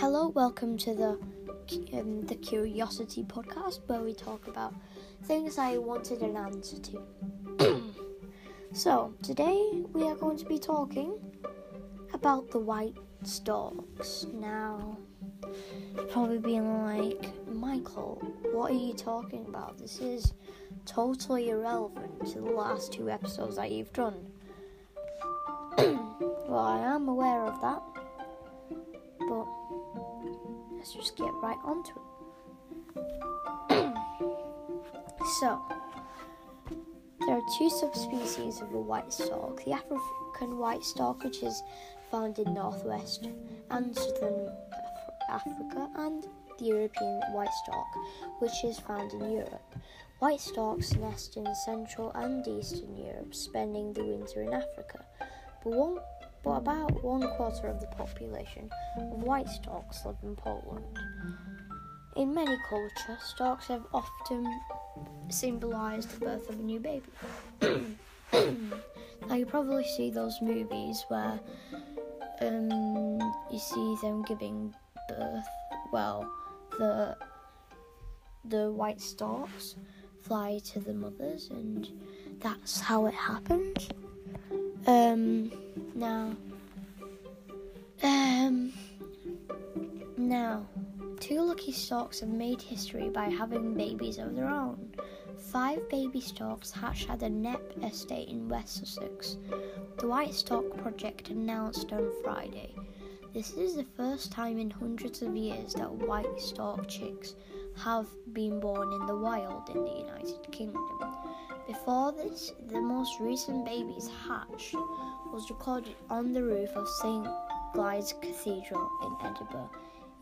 Hello, welcome to the um, the Curiosity podcast, where we talk about things I wanted an answer to. so today we are going to be talking about the white storks. Now, probably being like, Michael, what are you talking about? This is totally irrelevant to the last two episodes that you've done. well, I am aware of that, let's just get right onto it. so, there are two subspecies of the white stork the African white stork, which is found in northwest and southern Africa, and the European white stork, which is found in Europe. White storks nest in Central and Eastern Europe, spending the winter in Africa. But, one, but about one quarter of the population of white storks live in Poland. In many cultures, storks have often symbolized the birth of a new baby. now, you probably see those movies where um, you see them giving birth. Well, the the white storks fly to the mothers, and that's how it happened. Um, now, um, now, two lucky storks have made history by having babies of their own. Five baby storks hatched at the Knepp estate in West Sussex. The White Stork Project announced on Friday. This is the first time in hundreds of years that white stork chicks have been born in the wild in the United Kingdom. Before this, the most recent baby's hatch was recorded on the roof of St. Giles Cathedral in Edinburgh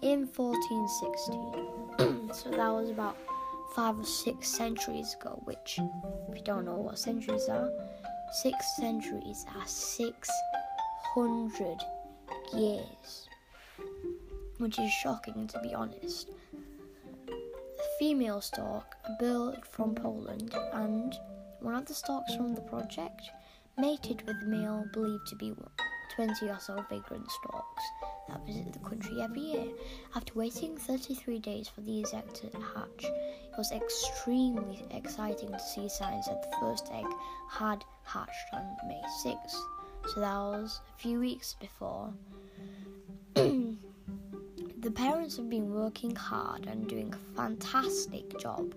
in 1460. so that was about five or six centuries ago, which, if you don't know what centuries are, six centuries are 600 years, which is shocking to be honest. The female stork, a bird from Poland, and one of the storks from the project mated with the male believed to be 20 or so vagrant storks that visit the country every year. After waiting 33 days for the exact to hatch, it was extremely exciting to see signs that the first egg had hatched on May 6th. So that was a few weeks before. the parents have been working hard and doing a fantastic job,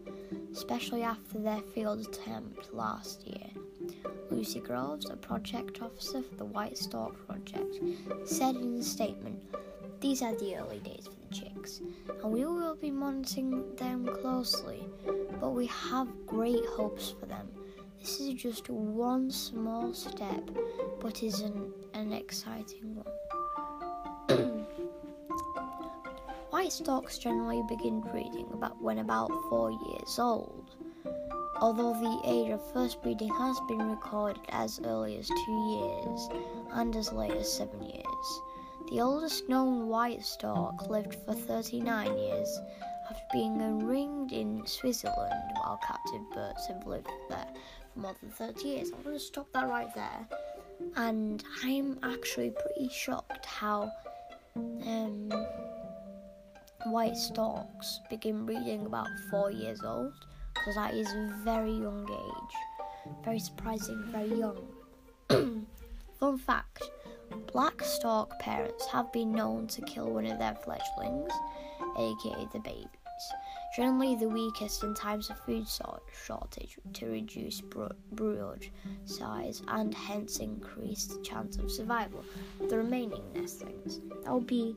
especially after their failed attempt last year. Lucy Groves, a project officer for the White Stork Project, said in a statement, These are the early days for the chicks, and we will be monitoring them closely, but we have great hopes for them. This is just one small step, but is an, an exciting one. Storks generally begin breeding about when about four years old although the age of first breeding has been recorded as early as two years and as late as seven years. The oldest known white stork lived for 39 years after being ringed in Switzerland, while captive birds have lived there for more than 30 years. I'm going to stop that right there. And I'm actually pretty shocked how um, white storks begin breeding about four years old because that is a very young age. Very surprising, very young. Fun fact black stork parents have been known to kill one of their fledglings, aka the babies. Generally, the weakest in times of food shortage to reduce brood size and hence increase the chance of survival. Of the remaining nestlings that would be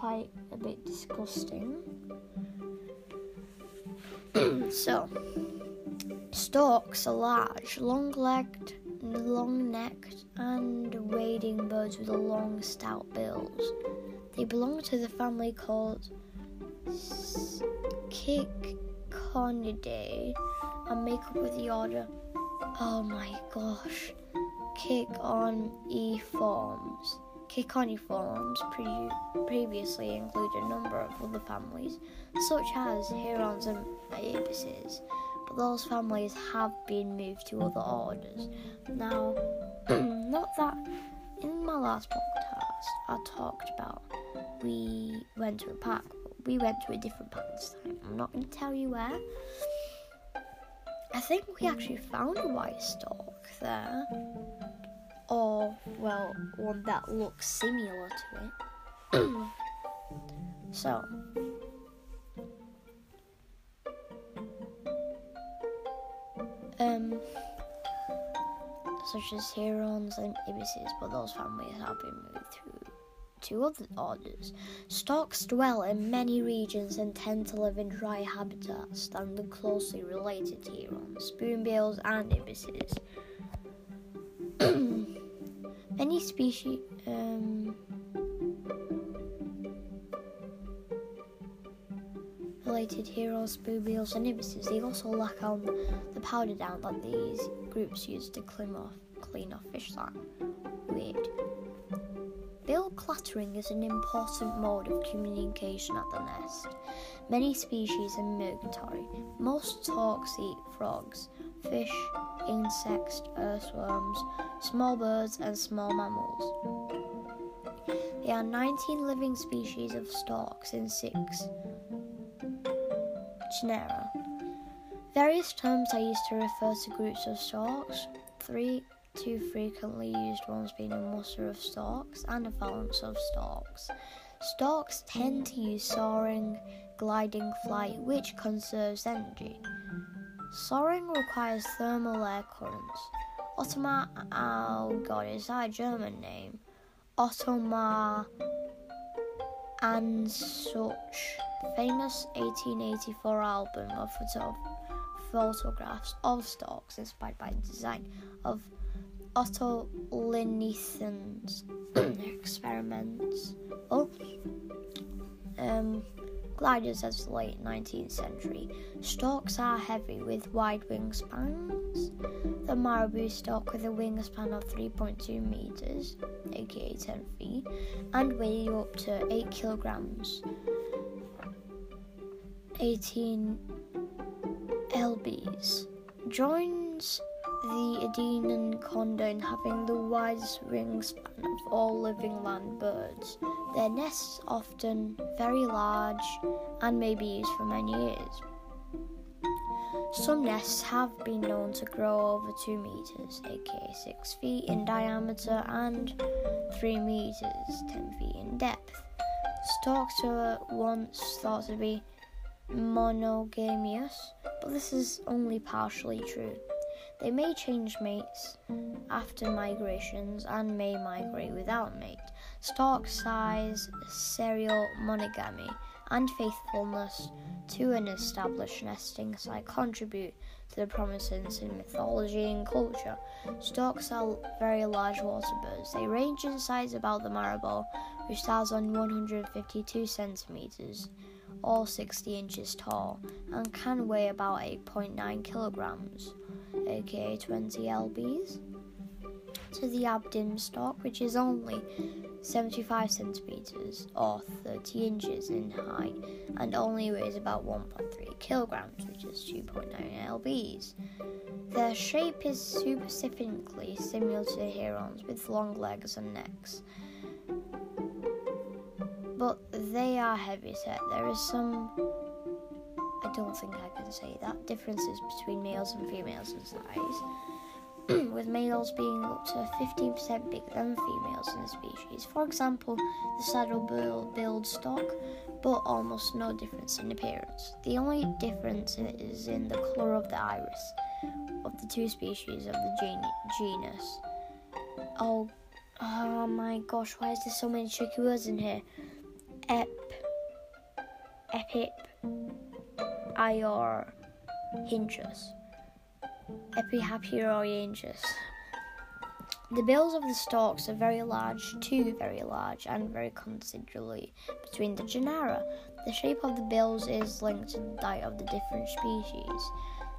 quite a bit disgusting. so, storks are large, long legged, long necked, and wading birds with long, stout bills. They belong to the family called Ciconiidae and make up with the order, oh my gosh, Ciconiiformes. Ciconiiformes pre- previously included a number of other families, such as herons and ibises, but those families have been moved to other orders. Now, not that in my last podcast I talked about we went to a park. We went to a different park this time. I'm not going to tell you where. I think we actually found a white stork there. Or, well, one that looks similar to it. so, um, such as herons and ibises, but those families have been moved through to other orders. Storks dwell in many regions and tend to live in dry habitats than the closely related to herons, spoonbills, and ibises. Many species. Um, related herons, spoonbills, and ibises, they also lack on the powder down that these groups use to clean off, clean off fish slime. Weird. Bill clattering is an important mode of communication at the nest. Many species are migratory. Most storks eat frogs, fish, insects, earthworms, small birds, and small mammals. There are 19 living species of storks in six genera. Various terms are used to refer to groups of storks. Three Two frequently used ones being a muster of storks and a phalanx of storks. Storks tend to use soaring, gliding flight, which conserves energy. Soaring requires thermal air currents. Ottomar, oh god, is that a German name? Ottomar Anschütz famous 1884 album of photo- photographs of storks inspired by the design of Otto Linnéussen's experiments. Oh, um, gliders as the late 19th century. Storks are heavy with wide wingspans. The marabou stork with a wingspan of 3.2 meters, aka 10 feet, and weigh up to 8 kilograms, 18 lbs. Joins the condor in having the widest wingspan of all living land birds. Their nests often very large and may be used for many years. Some nests have been known to grow over 2 meters, aka 6 feet in diameter, and 3 meters, 10 feet in depth. Storks were once thought to be monogamous, but this is only partially true. They may change mates after migrations and may migrate without a Stork size, serial monogamy, and faithfulness to an established nesting site contribute to the prominence in mythology and culture. Storks are very large water birds. They range in size about the marabou, which stands on 152 centimeters or 60 inches tall and can weigh about 8.9 kilograms aka 20 lbs, to the Aberdeen stork, which is only 75 centimeters or 30 inches in height and only weighs about 1.3 kilograms, which is 2.9 lbs. Their shape is specifically similar to herons with long legs and necks. But they are heavy set. There is some I don't think I can say that. Differences between males and females in size, with males being up to 15% bigger than females in the species. For example, the saddle-billed stork, but almost no difference in appearance. The only difference is in the colour of the iris of the two species of the gen- genus. Oh, oh my gosh, why is there so many tricky words in here? Ep, epip, Ior hinges. Epihapiorianges. The bills of the stalks are very large, too very large, and very considerably between the genera. The shape of the bills is linked to that of the different species.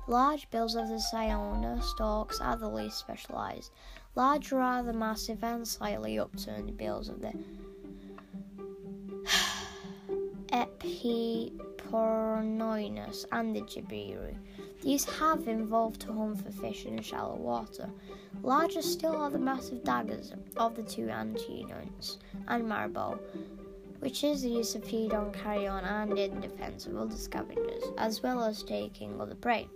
Large bills of the Ciconia stalks are the least specialized. Large, rather massive, and slightly upturned bills of the Epi Pornoinus and the Jabiru. These have evolved to hunt for fish in shallow water. Larger still are the massive daggers of the two antennae and marabou. which is used to feed on carrion and in defense of other scavengers, as well as taking other prey.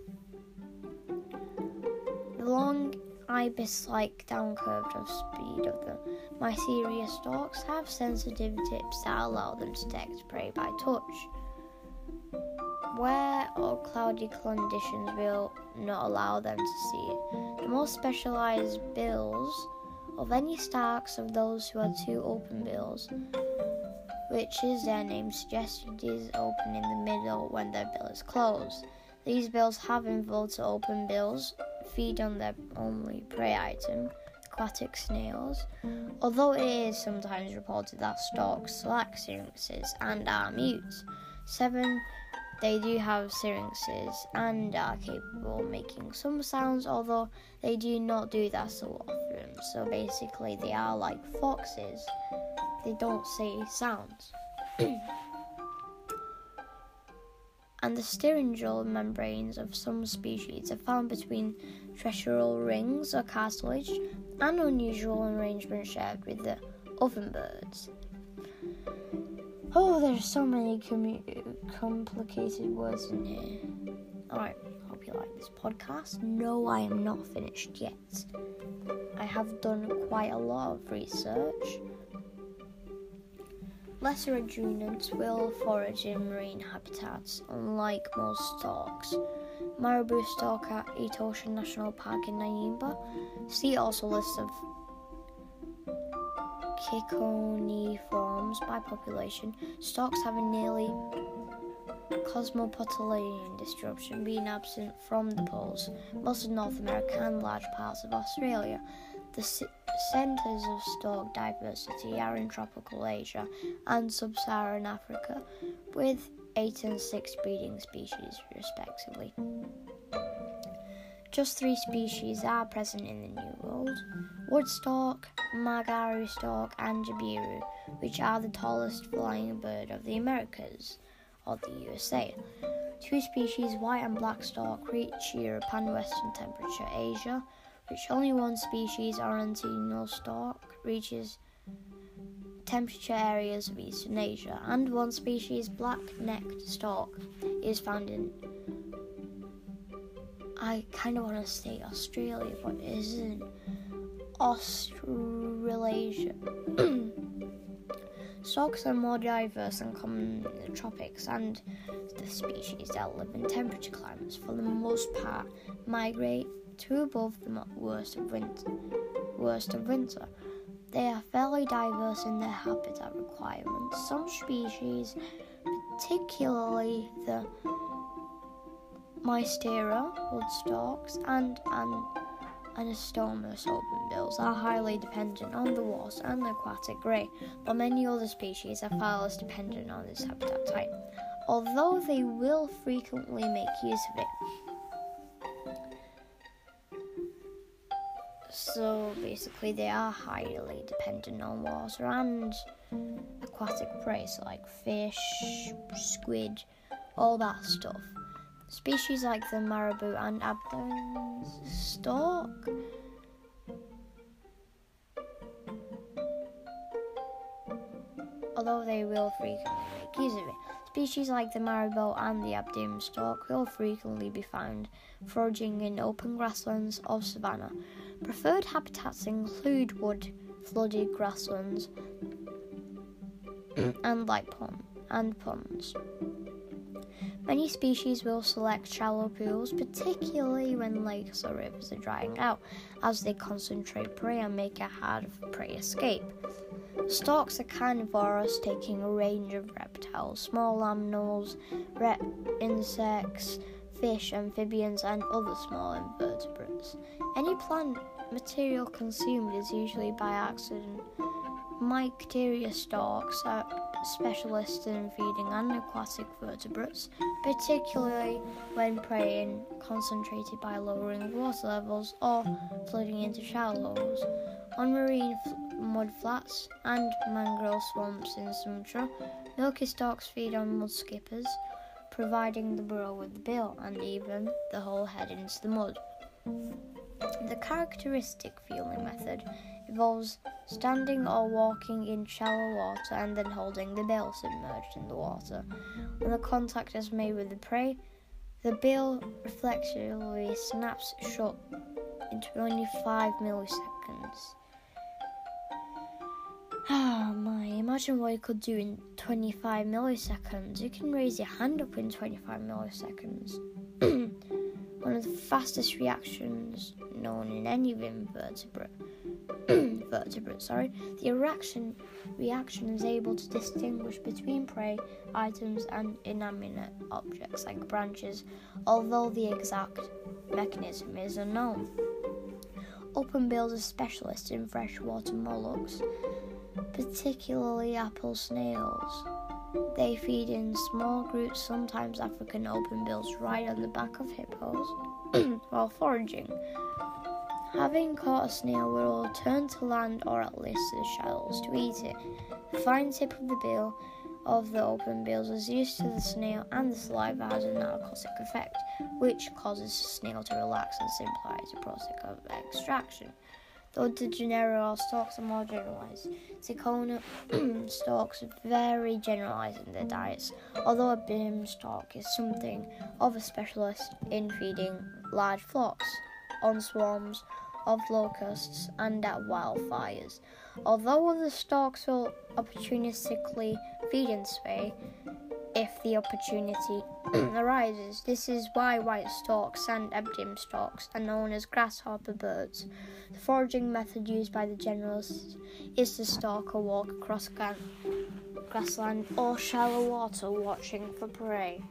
The long ibis like down curve of speed of the Mycteria stalks have sensitive tips that allow them to detect prey by touch. Where or cloudy conditions will not allow them to see it. The more specialized bills of any stalks of those who are two open bills, which is their name suggested is open in the middle when their bill is closed. These bills have involved open bills, feed on their only prey item, aquatic snails, although it is sometimes reported that storks lack syrinxes and are mutes. Seven, they do have syrinxes and are capable of making some sounds, although they do not do that so often. So basically, they are like foxes, they don't say sounds. and the syringeal membranes of some species are found between treasural rings or cartilage, an unusual arrangement shared with the ovenbirds. Oh, there's so many complicated words in here. Alright, hope you like this podcast. No, I am not finished yet. I have done quite a lot of research Lesser adjutants will forage in marine habitats, unlike most storks. Marabou stork at Etosha National Park in Namibia. See also list of Ciconiiformes by population. Storks have a nearly cosmopolitan distribution, being absent from the poles, most of North America and large parts of Australia. The centres of stork diversity are in tropical Asia and sub Saharan Africa, with 8 and 6 breeding species, respectively. Just three species are present in the New World woodstock, maguari stork, and jabiru, which are the tallest flying bird of the Americas, or the USA. Two species, white and black stork, reach and Western temperature Asia, which only one species, Oriental stork, reaches temperature areas of eastern Asia, and one species, black-necked stork, is found in. I kind of want to say Australia, but it isn't. Australasia. Storks are more diverse and common in the tropics, and the species that live in temperature climates, for the most part, migrate to above the worst of winter. Worst of winter. They are fairly diverse in their habitat requirements. Some species, particularly the Mystera, woodstalks, and an Anastomus openbills, are highly dependent on the wasp and the aquatic grey, but many other species are far less dependent on this habitat type, although they will frequently make use of it. So basically, they are highly dependent on water and aquatic prey, so like fish, squid, all that stuff. Species like the marabou and Abdim's stork. Although they will frequently make use of it. Species like the marabou and the Aberdeen stork will frequently be found foraging in open grasslands or savanna, Preferred habitats include wood, flooded grasslands, mm. and light pond and ponds. Many species will select shallow pools, particularly when lakes or rivers are drying out, as they concentrate prey and make it hard for prey escape. Storks are carnivorous, taking a range of reptiles, small animals, rep- insects, fish, amphibians, and other small invertebrates. Any plant material consumed is usually by accident. Mycteria storks are specialists in feeding on aquatic vertebrates, particularly when preying concentrated by lowering water levels or flooding into shallows. On marine f- mud flats and mangrove swamps in Sumatra, milky storks feed on mud skippers, providing the burrow with the bill and even the whole head into the mud. The characteristic feeling method involves standing or walking in shallow water and then holding the bill submerged in the water. When the contact is made with the prey, the bill reflexively snaps shut in 25 milliseconds. Ah, my, imagine what you could do in 25 milliseconds. You can raise your hand up in 25 milliseconds. One of the fastest reactions known in any invertebrate. vertebrate, sorry. The reaction reaction is able to distinguish between prey items and inanimate objects like branches, although the exact mechanism is unknown. Open bills are specialists in freshwater mollusks particularly apple snails. They feed in small groups, sometimes African open bills, right on the back of hippos while foraging. Having caught a snail, we'll turn to land or at least to the shallows to eat it. The fine tip of the bill of the open bills is used to the snail, and the saliva has a narcotic effect, which causes the snail to relax and simplifies the process of extraction though the genera or stalks are more generalized. Cinchona stalks very generalized in their diets, although a beam stalk is something of a specialist in feeding large flocks on swarms of locusts and at wildfires. Although other storks will opportunistically feed in spay, if the opportunity arises. This is why white storks and Abdim storks are known as grasshopper birds. The foraging method used by the generalists is to stalk or walk across grassland or shallow water watching for prey.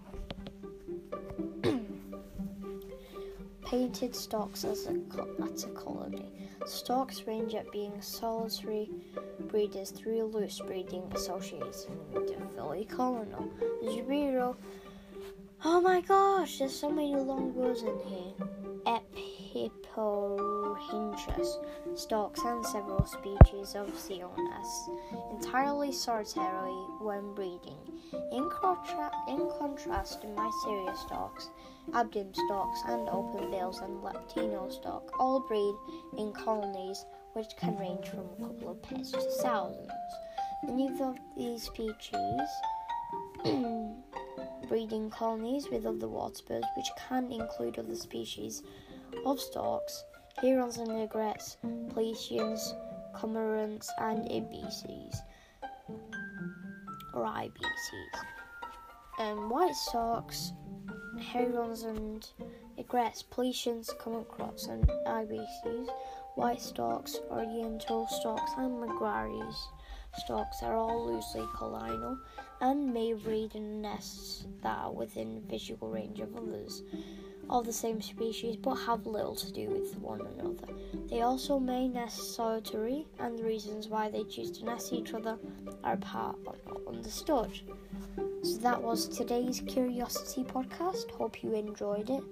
Painted storks as a, colony. Storks range at being solitary breeders through loose breeding association with the fully colonel. Zero. Oh my gosh, there's so many long words in here. Epiporohynchus, storks and several species of Ceonas, entirely solitary when breeding. In, contra- in contrast to Mycteria storks, Abdim storks, and open bills and Latino stork all breed in colonies which can range from a couple of pairs to thousands. Many of these species breeding colonies with other water birds, which can include other species of storks, herons and egrets, Plesians, cormorants, and ibises or ibises. Um, white storks, herons and egrets, Plesians, common crops, and ibises White storks, oriental storks, and Maguires storks are all loosely collineal and may breed in nests that are within visual range of others of the same species but have little to do with one another. They also may nest solitary, and the reasons why they choose to nest each other are apart or not understood. So that was today's Curiosity podcast. Hope you enjoyed it,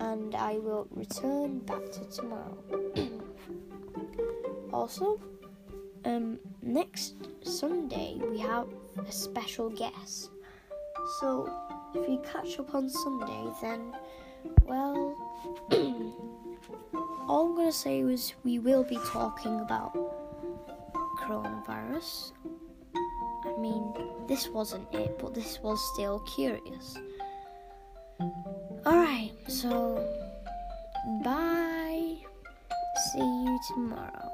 and I will return back to tomorrow. Also, um, next Sunday we have a special guest. So if you catch up on Sunday, then well, all I'm gonna say is we will be talking about coronavirus. I mean, this wasn't it, but this was still curious. Alright, so bye. See you tomorrow.